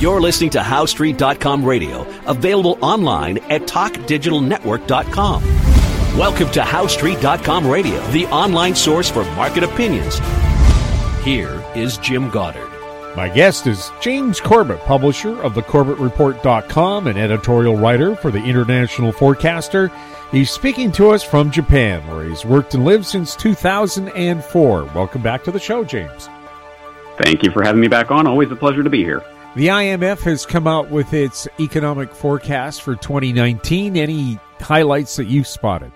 You're listening to HoweStreet.com radio, available online at TalkDigitalNetwork.com. Welcome to HoweStreet.com radio, the online source for market opinions. Here is Jim Goddard. My guest is James Corbett, publisher of the thecorbettreport.com and editorial writer for the International Forecaster. He's speaking to us from Japan, where he's worked and lived since 2004. Welcome back to the show, James. Thank you for having me back on. Always a pleasure to be here. The IMF has come out with its economic forecast for 2019. Any highlights that you spotted?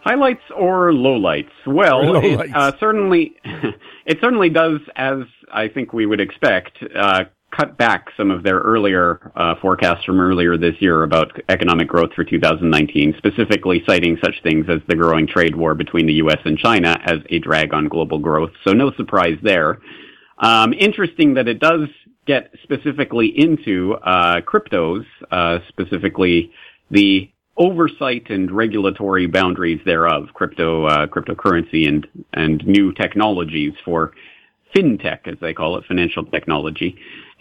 Highlights or lowlights? Well, Lowlights. it uh, certainly it certainly does, as I think we would expect, uh, cut back some of their earlier uh, forecasts from earlier this year about economic growth for 2019, specifically citing such things as the growing trade war between the U.S. and China as a drag on global growth. So no surprise there. Um, interesting that it does get specifically into uh, cryptos, uh, specifically the oversight and regulatory boundaries thereof, crypto uh, cryptocurrency and and new technologies for fintech, as they call it, financial technology.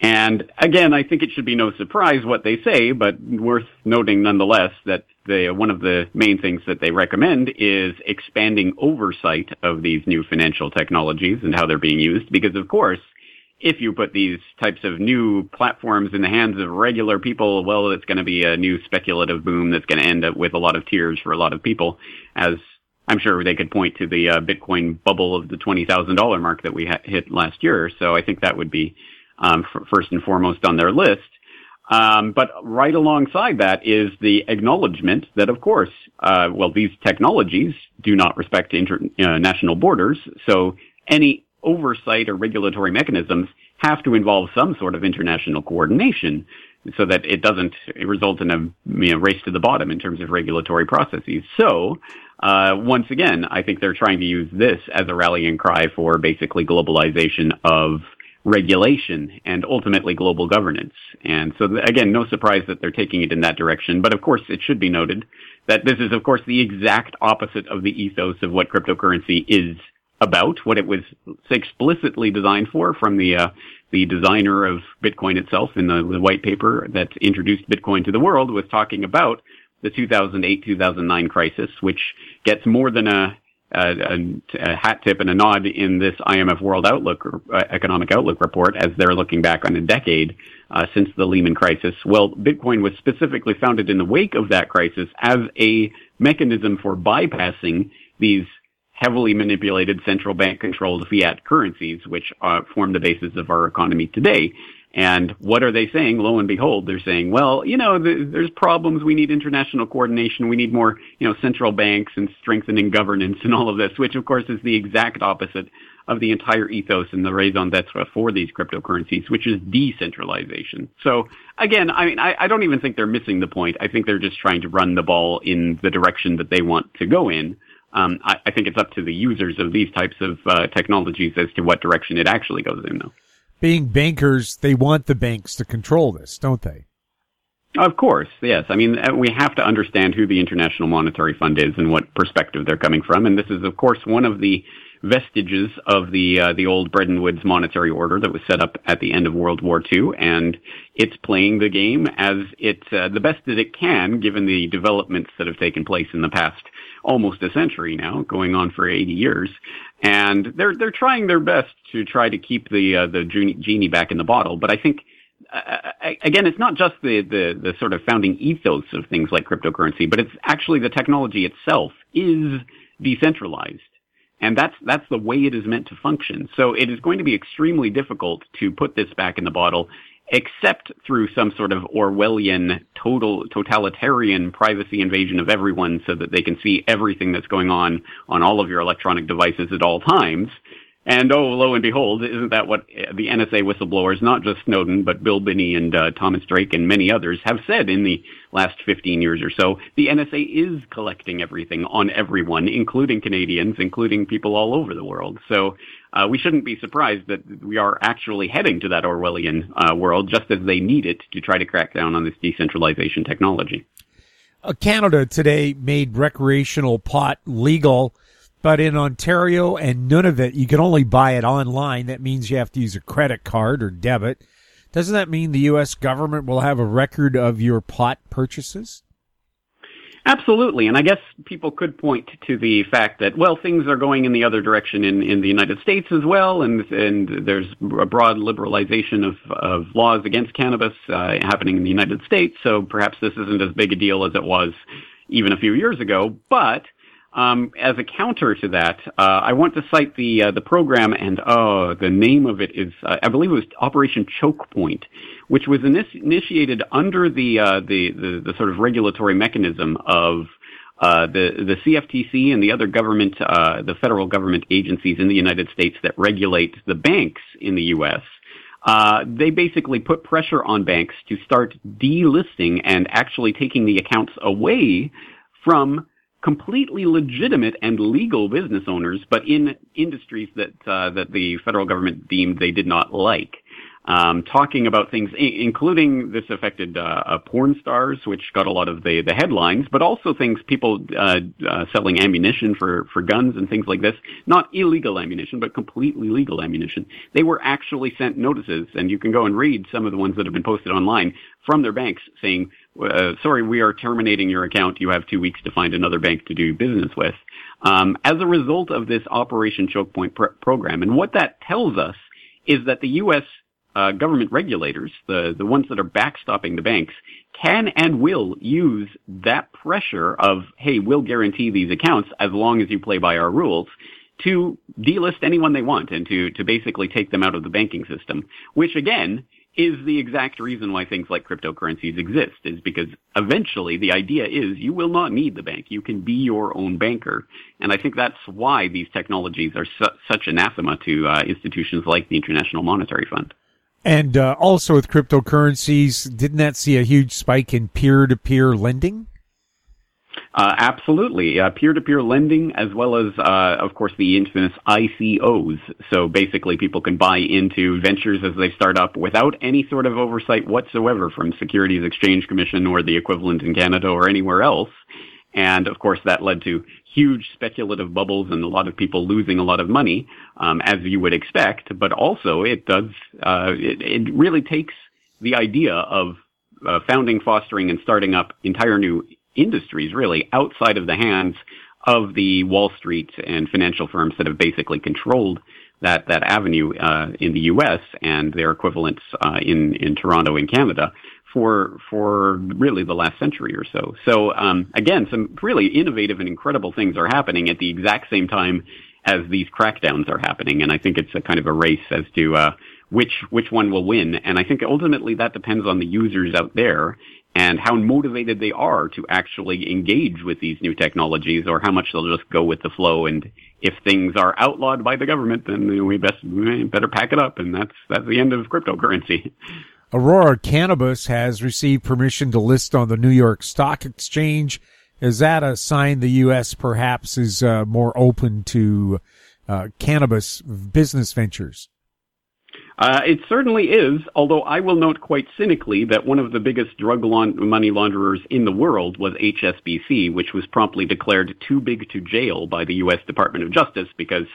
And again, I think it should be no surprise what they say, but worth noting nonetheless that the, one of the main things that they recommend is expanding oversight of these new financial technologies and how they're being used, because of course, if you put these types of new platforms in the hands of regular people, well, it's going to be a new speculative boom that's going to end up with a lot of tears for a lot of people, as I'm sure they could point to the uh, Bitcoin bubble of the $20,000 mark that we ha- hit last year. So I think that would be um, f- first and foremost on their list. Um, but right alongside that is the acknowledgement that, of course, uh, well, these technologies do not respect international uh, borders. So any oversight or regulatory mechanisms have to involve some sort of international coordination so that it doesn't result in a you know, race to the bottom in terms of regulatory processes. So, uh, once again, I think they're trying to use this as a rallying cry for basically globalization of regulation and ultimately global governance. And so again, no surprise that they're taking it in that direction. But of course, it should be noted that this is of course the exact opposite of the ethos of what cryptocurrency is about, what it was explicitly designed for from the uh, the designer of Bitcoin itself in the, the white paper that introduced Bitcoin to the world was talking about the 2008-2009 crisis, which gets more than a, a, a, hat tip and a nod in this IMF World Outlook uh, Economic Outlook report as they're looking back on a decade uh, since the Lehman crisis. Well, Bitcoin was specifically founded in the wake of that crisis as a mechanism for bypassing these heavily manipulated central bank controlled fiat currencies, which uh, form the basis of our economy today. And what are they saying? Lo and behold, they're saying, well, you know, the, there's problems. We need international coordination. We need more, you know, central banks and strengthening governance and all of this, which of course is the exact opposite of the entire ethos and the raison d'etre for these cryptocurrencies, which is decentralization. So again, I mean, I, I don't even think they're missing the point. I think they're just trying to run the ball in the direction that they want to go in. Um, I, I, think it's up to the users of these types of uh, technologies as to what direction it actually goes in, though. Being bankers, they want the banks to control this, don't they? Of course, yes. I mean, uh, we have to understand who the International Monetary Fund is and what perspective they're coming from, and this is, of course, one of the vestiges of the uh, the old Bretton Woods monetary order that was set up at the end of World War II, and it's playing the game as it uh, the best that it can, given the developments that have taken place in the past almost a century now, going on for 80 years, and they're they're trying their best to try to keep the uh, the genie back in the bottle. But I think uh, again, it's not just the, the, the sort of founding ethos of things like cryptocurrency, but it's actually the technology itself is decentralized. And that's, that's the way it is meant to function. So it is going to be extremely difficult to put this back in the bottle except through some sort of Orwellian total totalitarian privacy invasion of everyone so that they can see everything that's going on on all of your electronic devices at all times. And oh, lo and behold, isn't that what the NSA whistleblowers, not just Snowden, but Bill Binney and uh, Thomas Drake and many others have said in the last 15 years or so? The NSA is collecting everything on everyone, including Canadians, including people all over the world. So uh, we shouldn't be surprised that we are actually heading to that Orwellian uh, world just as they need it to try to crack down on this decentralization technology. Uh, Canada today made recreational pot legal but in Ontario and Nunavut, you can only buy it online. That means you have to use a credit card or debit. Doesn't that mean the U.S. government will have a record of your pot purchases? Absolutely, and I guess people could point to the fact that well, things are going in the other direction in, in the United States as well, and and there's a broad liberalization of, of laws against cannabis uh, happening in the United States. So perhaps this isn't as big a deal as it was even a few years ago. But um, as a counter to that, uh, I want to cite the uh, the program, and oh, the name of it is uh, I believe it was Operation Choke Point, which was initiated under the, uh, the, the the sort of regulatory mechanism of uh, the the CFTC and the other government, uh, the federal government agencies in the United States that regulate the banks in the U.S. Uh, they basically put pressure on banks to start delisting and actually taking the accounts away from completely legitimate and legal business owners, but in industries that uh, that the federal government deemed they did not like um, talking about things, including this affected uh, uh, porn stars, which got a lot of the, the headlines, but also things people uh, uh, selling ammunition for, for guns and things like this. Not illegal ammunition, but completely legal ammunition. They were actually sent notices, and you can go and read some of the ones that have been posted online from their banks saying, uh, sorry, we are terminating your account. You have two weeks to find another bank to do business with. Um, as a result of this Operation Choke Point pr- program, and what that tells us is that the U.S uh, government regulators, the, the ones that are backstopping the banks, can and will use that pressure of, hey, we'll guarantee these accounts as long as you play by our rules to delist anyone they want and to, to basically take them out of the banking system, which again is the exact reason why things like cryptocurrencies exist, is because eventually the idea is you will not need the bank. You can be your own banker. And I think that's why these technologies are su- such anathema to uh, institutions like the International Monetary Fund. And uh, also with cryptocurrencies, didn't that see a huge spike in peer-to-peer lending? Uh, absolutely. Uh, peer-to-peer lending, as well as, uh, of course, the infamous ICOs. So basically, people can buy into ventures as they start up without any sort of oversight whatsoever from Securities Exchange Commission or the equivalent in Canada or anywhere else. And of course, that led to huge speculative bubbles and a lot of people losing a lot of money, um, as you would expect. But also, it does uh, it, it, really takes the idea of uh, founding, fostering, and starting up entire new industries, really outside of the hands of the Wall Street and financial firms that have basically controlled that that avenue uh, in the U.S. and their equivalents uh, in in Toronto in Canada for for really the last century or so. So um, again, some really innovative and incredible things are happening at the exact same time as these crackdowns are happening, and I think it's a kind of a race as to uh, which which one will win. And I think ultimately that depends on the users out there and how motivated they are to actually engage with these new technologies, or how much they'll just go with the flow. And if things are outlawed by the government, then we best we better pack it up, and that's that's the end of cryptocurrency. Aurora Cannabis has received permission to list on the New York Stock Exchange. Is that a sign the U.S. perhaps is uh, more open to uh, cannabis business ventures? Uh, it certainly is, although I will note quite cynically that one of the biggest drug money launderers in the world was HSBC, which was promptly declared too big to jail by the U.S. Department of Justice because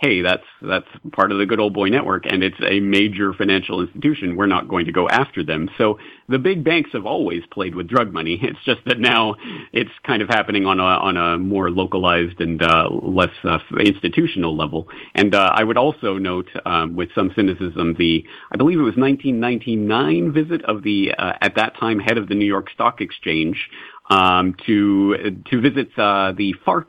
hey, that's that's part of the good old boy network, and it's a major financial institution. We're not going to go after them. So the big banks have always played with drug money. It's just that now it's kind of happening on a on a more localized and uh, less uh, institutional level. And uh, I would also note, um, with some cynicism, the I believe it was 1999 visit of the uh, at that time head of the New York Stock Exchange um, to to visit uh, the FARC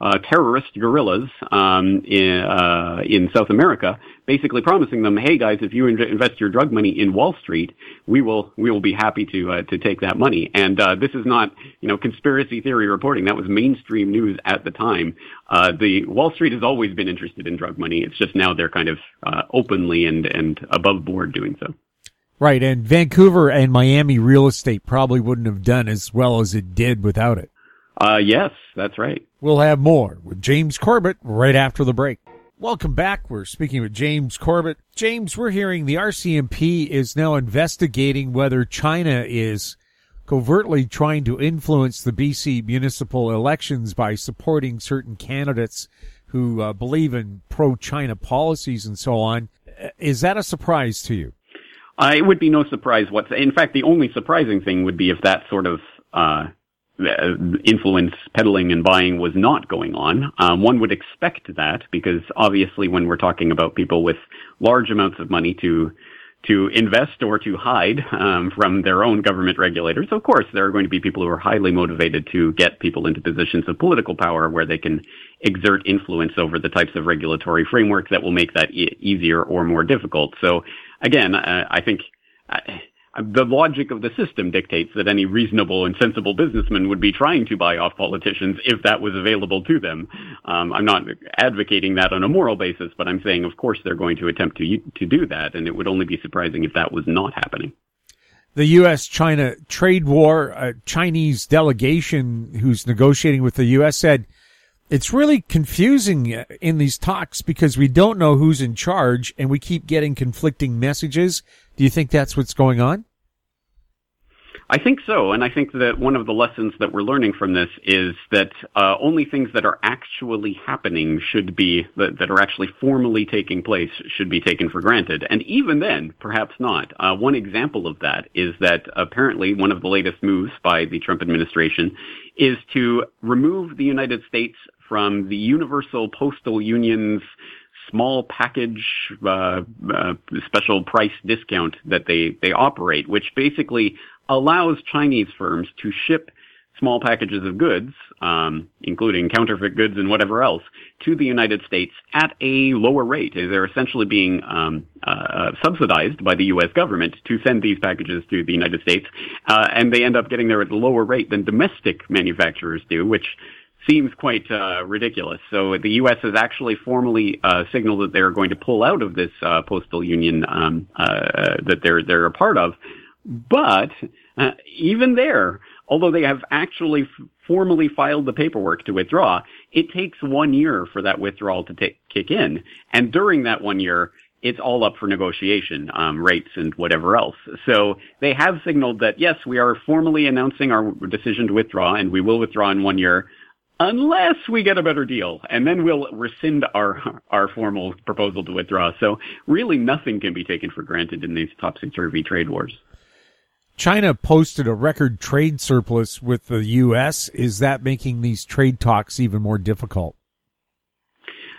uh, terrorist guerrillas um, in, uh, in South America, basically promising them, "Hey guys, if you in- invest your drug money in Wall Street, we will we will be happy to uh, to take that money." And uh, this is not you know conspiracy theory reporting. That was mainstream news at the time. Uh, the Wall Street has always been interested in drug money. It's just now they're kind of uh, openly and and above board doing so. Right, and Vancouver and Miami real estate probably wouldn't have done as well as it did without it. Uh, yes, that's right. We'll have more with James Corbett right after the break. Welcome back. We're speaking with James Corbett. James, we're hearing the RCMP is now investigating whether China is covertly trying to influence the BC municipal elections by supporting certain candidates who uh, believe in pro-China policies and so on. Is that a surprise to you? Uh, it would be no surprise what. In fact, the only surprising thing would be if that sort of uh, influence peddling and buying was not going on. Um, one would expect that because obviously, when we're talking about people with large amounts of money to to invest or to hide um, from their own government regulators. Of course, there are going to be people who are highly motivated to get people into positions of political power where they can exert influence over the types of regulatory framework that will make that e- easier or more difficult. So, again, uh, I think. Uh, the logic of the system dictates that any reasonable and sensible businessman would be trying to buy off politicians if that was available to them. Um, I'm not advocating that on a moral basis, but I'm saying, of course, they're going to attempt to to do that, and it would only be surprising if that was not happening. The U.S.-China trade war, a Chinese delegation who's negotiating with the U.S. said it's really confusing in these talks because we don't know who's in charge and we keep getting conflicting messages. Do you think that's what's going on? I think so, and I think that one of the lessons that we're learning from this is that uh, only things that are actually happening should be that, that, are actually formally taking place should be taken for granted, and even then, perhaps not. Uh, one example of that is that apparently one of the latest moves by the Trump administration is to remove the United States from the Universal Postal Union's small package uh, uh, special price discount that they they operate, which basically allows Chinese firms to ship small packages of goods, um, including counterfeit goods and whatever else, to the United States at a lower rate. They're essentially being um, uh, subsidized by the U.S. government to send these packages to the United States, uh, and they end up getting there at a lower rate than domestic manufacturers do, which seems quite uh, ridiculous. So the U.S. has actually formally uh, signaled that they're going to pull out of this uh, postal union um, uh, that they're they're a part of. But uh, even there, although they have actually f- formally filed the paperwork to withdraw, it takes one year for that withdrawal to t- kick in. And during that one year, it's all up for negotiation, um, rates and whatever else. So they have signaled that yes, we are formally announcing our decision to withdraw, and we will withdraw in one year, unless we get a better deal, and then we'll rescind our our formal proposal to withdraw. So really, nothing can be taken for granted in these topsy turvy trade wars. China posted a record trade surplus with the U.S. Is that making these trade talks even more difficult?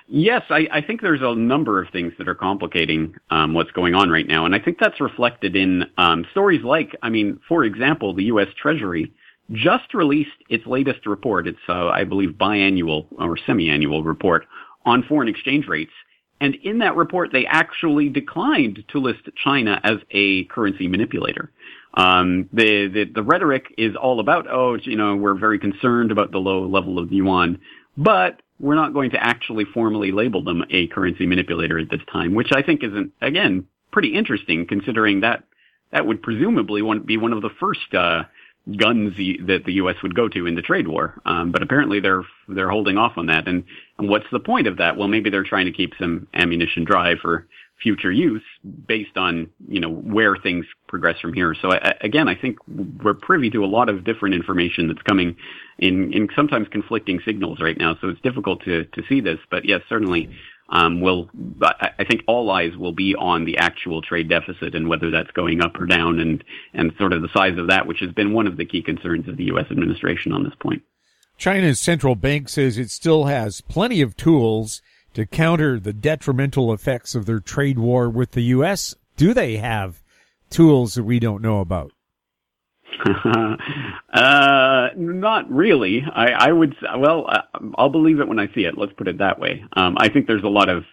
Yes, I, I think there's a number of things that are complicating um, what's going on right now, and I think that's reflected in um, stories like, I mean, for example, the U.S. Treasury just released its latest report. It's, uh, I believe, biannual or semi-annual report on foreign exchange rates, and in that report, they actually declined to list China as a currency manipulator. Um, the, the, the rhetoric is all about, oh, you know, we're very concerned about the low level of yuan, but we're not going to actually formally label them a currency manipulator at this time, which I think is, again, pretty interesting considering that that would presumably be one of the first uh, guns that the U.S. would go to in the trade war. Um, but apparently they're they're holding off on that. And, and what's the point of that? Well, maybe they're trying to keep some ammunition dry for future use based on you know where things progress from here. So I, again, I think we're privy to a lot of different information that's coming in in sometimes conflicting signals right now. So it's difficult to to see this, but yes, certainly. Um, will I think all eyes will be on the actual trade deficit and whether that's going up or down, and and sort of the size of that, which has been one of the key concerns of the U.S. administration on this point. China's central bank says it still has plenty of tools to counter the detrimental effects of their trade war with the U.S.? Do they have tools that we don't know about? uh, not really. I, I would, well, uh, I'll believe it when I see it. Let's put it that way. Um, I think there's a lot of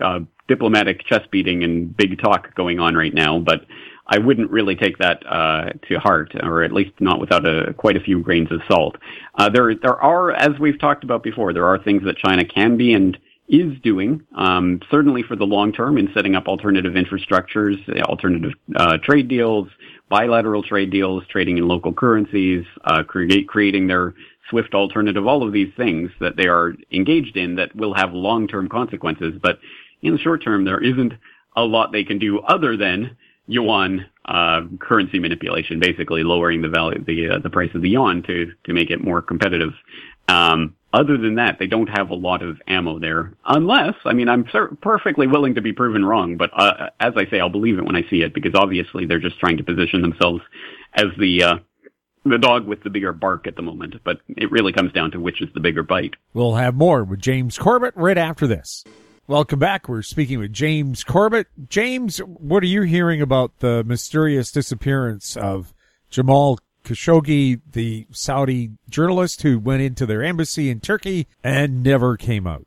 uh, diplomatic chest beating and big talk going on right now, but I wouldn't really take that uh, to heart, or at least not without a, quite a few grains of salt. Uh, there, there are, as we've talked about before, there are things that China can be and is doing, um, certainly for the long term in setting up alternative infrastructures, alternative uh, trade deals, bilateral trade deals, trading in local currencies, uh, create, creating their SWIFT alternative, all of these things that they are engaged in that will have long-term consequences. But in the short term, there isn't a lot they can do other than yuan uh, currency manipulation, basically lowering the value, the uh, the price of the yuan to to make it more competitive. Um, other than that, they don't have a lot of ammo there. Unless, I mean, I'm per- perfectly willing to be proven wrong, but uh, as I say, I'll believe it when I see it because obviously they're just trying to position themselves as the uh, the dog with the bigger bark at the moment. But it really comes down to which is the bigger bite. We'll have more with James Corbett right after this. Welcome back. We're speaking with James Corbett. James, what are you hearing about the mysterious disappearance of Jamal Khashoggi, the Saudi journalist who went into their embassy in Turkey and never came out?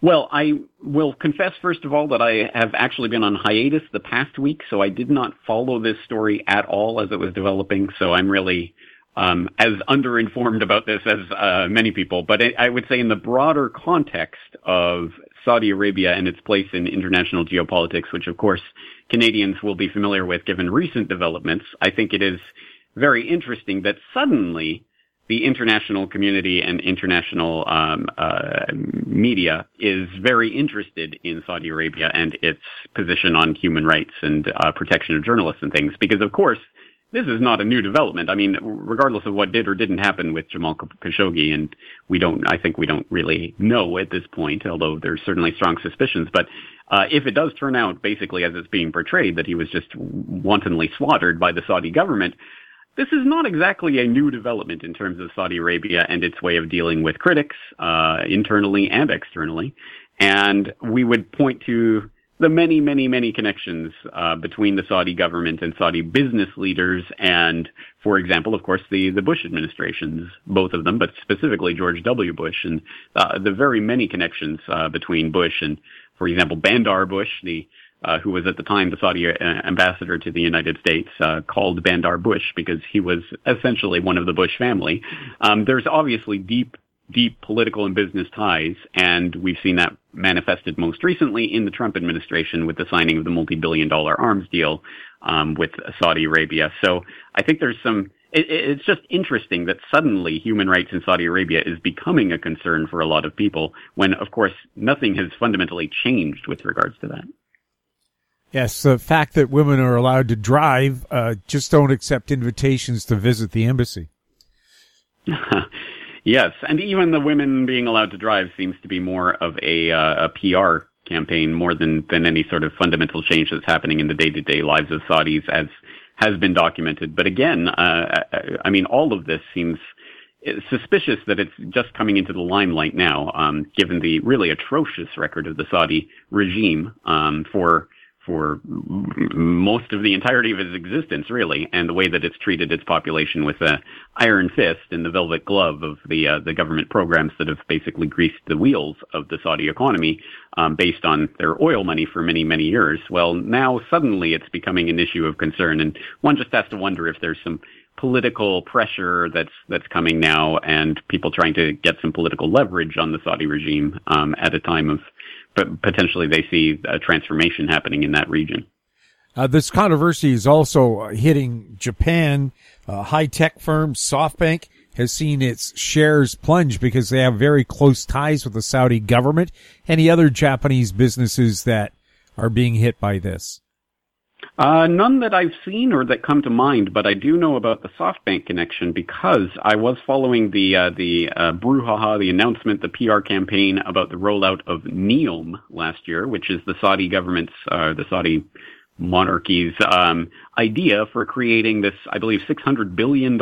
Well, I will confess, first of all, that I have actually been on hiatus the past week, so I did not follow this story at all as it was developing. So I'm really um, as underinformed about this as uh, many people. But I would say, in the broader context of Saudi Arabia and its place in international geopolitics, which of course Canadians will be familiar with given recent developments, I think it is very interesting that suddenly the international community and international um, uh, media is very interested in Saudi Arabia and its position on human rights and uh, protection of journalists and things. Because of course, this is not a new development. I mean, regardless of what did or didn't happen with Jamal Khashoggi, and we don't, I think we don't really know at this point, although there's certainly strong suspicions. But uh, if it does turn out, basically as it's being portrayed, that he was just wantonly slaughtered by the Saudi government, this is not exactly a new development in terms of Saudi Arabia and its way of dealing with critics, uh, internally and externally. And we would point to the many, many, many connections uh, between the Saudi government and Saudi business leaders, and, for example, of course, the the Bush administrations, both of them, but specifically George W. Bush, and uh, the very many connections uh, between Bush and, for example, Bandar Bush, the uh, who was at the time the Saudi uh, ambassador to the United States, uh, called Bandar Bush because he was essentially one of the Bush family. Um, there's obviously deep, deep political and business ties, and we've seen that manifested most recently in the Trump administration with the signing of the multi-billion dollar arms deal um, with Saudi Arabia. So I think there's some it's just interesting that suddenly human rights in Saudi Arabia is becoming a concern for a lot of people when, of course, nothing has fundamentally changed with regards to that. Yes, the fact that women are allowed to drive, uh, just don't accept invitations to visit the embassy. yes, and even the women being allowed to drive seems to be more of a, uh, a PR campaign more than, than any sort of fundamental change that's happening in the day-to-day lives of Saudis as has been documented. But again, uh, I mean, all of this seems suspicious that it's just coming into the limelight now, um, given the really atrocious record of the Saudi regime um, for for most of the entirety of its existence, really, and the way that it's treated its population with a iron fist and the velvet glove of the uh, the government programs that have basically greased the wheels of the Saudi economy um, based on their oil money for many many years. Well, now suddenly it's becoming an issue of concern, and one just has to wonder if there's some political pressure that's that's coming now, and people trying to get some political leverage on the Saudi regime um, at a time of but potentially they see a transformation happening in that region. Uh, this controversy is also uh, hitting Japan. Uh, high tech firm SoftBank has seen its shares plunge because they have very close ties with the Saudi government. Any other Japanese businesses that are being hit by this? Uh, none that I've seen or that come to mind, but I do know about the SoftBank connection because I was following the uh, the uh, brouhaha, the announcement, the PR campaign about the rollout of NEOM last year, which is the Saudi government's, uh, the Saudi monarchy's um, idea for creating this, I believe, $600 billion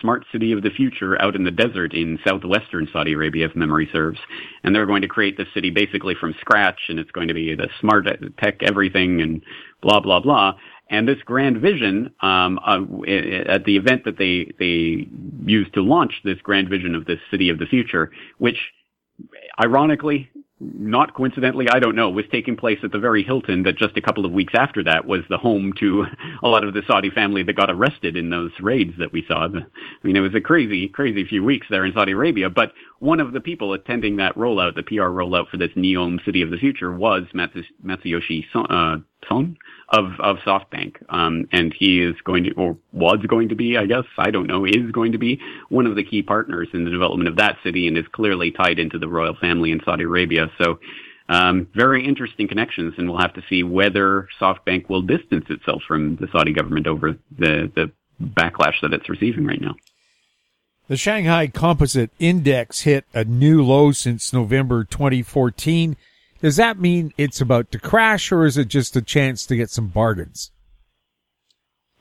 smart city of the future out in the desert in southwestern Saudi Arabia, if memory serves. And they're going to create this city basically from scratch, and it's going to be the smart tech everything and blah, blah, blah. And this grand vision, um, uh, at the event that they, they used to launch this grand vision of this city of the future, which ironically not coincidentally, I don't know, was taking place at the very Hilton that just a couple of weeks after that was the home to a lot of the Saudi family that got arrested in those raids that we saw. I mean, it was a crazy, crazy few weeks there in Saudi Arabia, but one of the people attending that rollout, the PR rollout for this NEOM City of the Future was Masayoshi uh, Of, of SoftBank. Um, and he is going to, or was going to be, I guess, I don't know, is going to be one of the key partners in the development of that city and is clearly tied into the royal family in Saudi Arabia. So, um, very interesting connections, and we'll have to see whether SoftBank will distance itself from the Saudi government over the, the backlash that it's receiving right now. The Shanghai Composite Index hit a new low since November 2014. Does that mean it's about to crash or is it just a chance to get some bargains?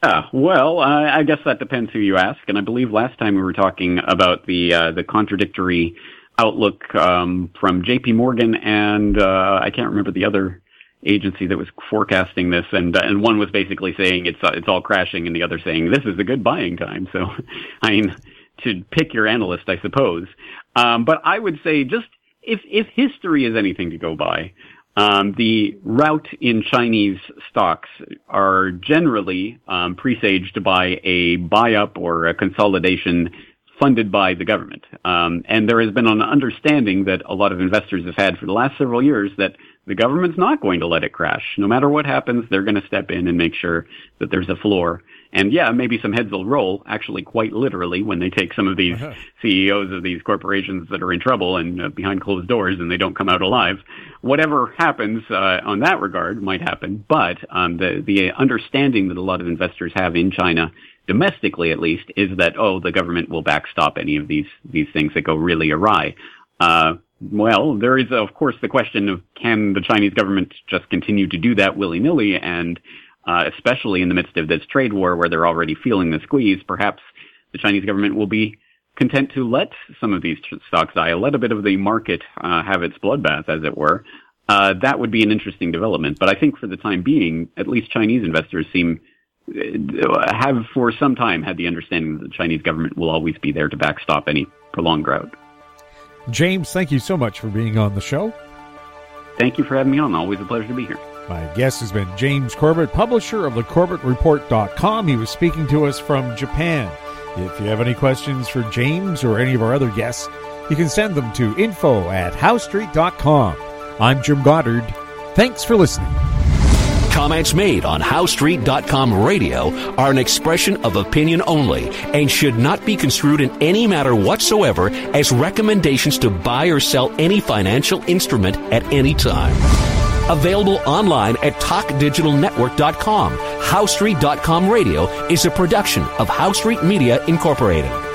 Uh, well, I guess that depends who you ask. And I believe last time we were talking about the uh, the contradictory outlook um, from J.P. Morgan and uh, I can't remember the other agency that was forecasting this, and uh, and one was basically saying it's uh, it's all crashing, and the other saying this is a good buying time. So, I mean, to pick your analyst, I suppose. Um, but I would say just if if history is anything to go by, um, the route in Chinese stocks are generally um, presaged by a buy-up or a consolidation funded by the government. Um, and there has been an understanding that a lot of investors have had for the last several years that the government's not going to let it crash. No matter what happens, they're going to step in and make sure that there's a floor and yeah, maybe some heads will roll, actually quite literally, when they take some of these uh-huh. CEOs of these corporations that are in trouble and uh, behind closed doors and they don't come out alive. Whatever happens uh, on that regard might happen, but um, the, the understanding that a lot of investors have in China domestically at least, is that oh, the government will backstop any of these these things that go really awry. Uh, well, there is of course the question of can the Chinese government just continue to do that willy nilly and uh, especially in the midst of this trade war where they're already feeling the squeeze, perhaps the Chinese government will be content to let some of these stocks die, let a bit of the market uh, have its bloodbath, as it were. Uh, that would be an interesting development. But I think for the time being, at least Chinese investors seem uh, have for some time had the understanding that the Chinese government will always be there to backstop any prolonged drought. James, thank you so much for being on the show. Thank you for having me on. Always a pleasure to be here. My guest has been James Corbett, publisher of thecorbettreport.com. He was speaking to us from Japan. If you have any questions for James or any of our other guests, you can send them to info at howestreet.com. I'm Jim Goddard. Thanks for listening. Comments made on HoweStreet.com radio are an expression of opinion only and should not be construed in any matter whatsoever as recommendations to buy or sell any financial instrument at any time. Available online at talkdigitalnetwork.com. HoweStreet.com radio is a production of HoweStreet Media Incorporated.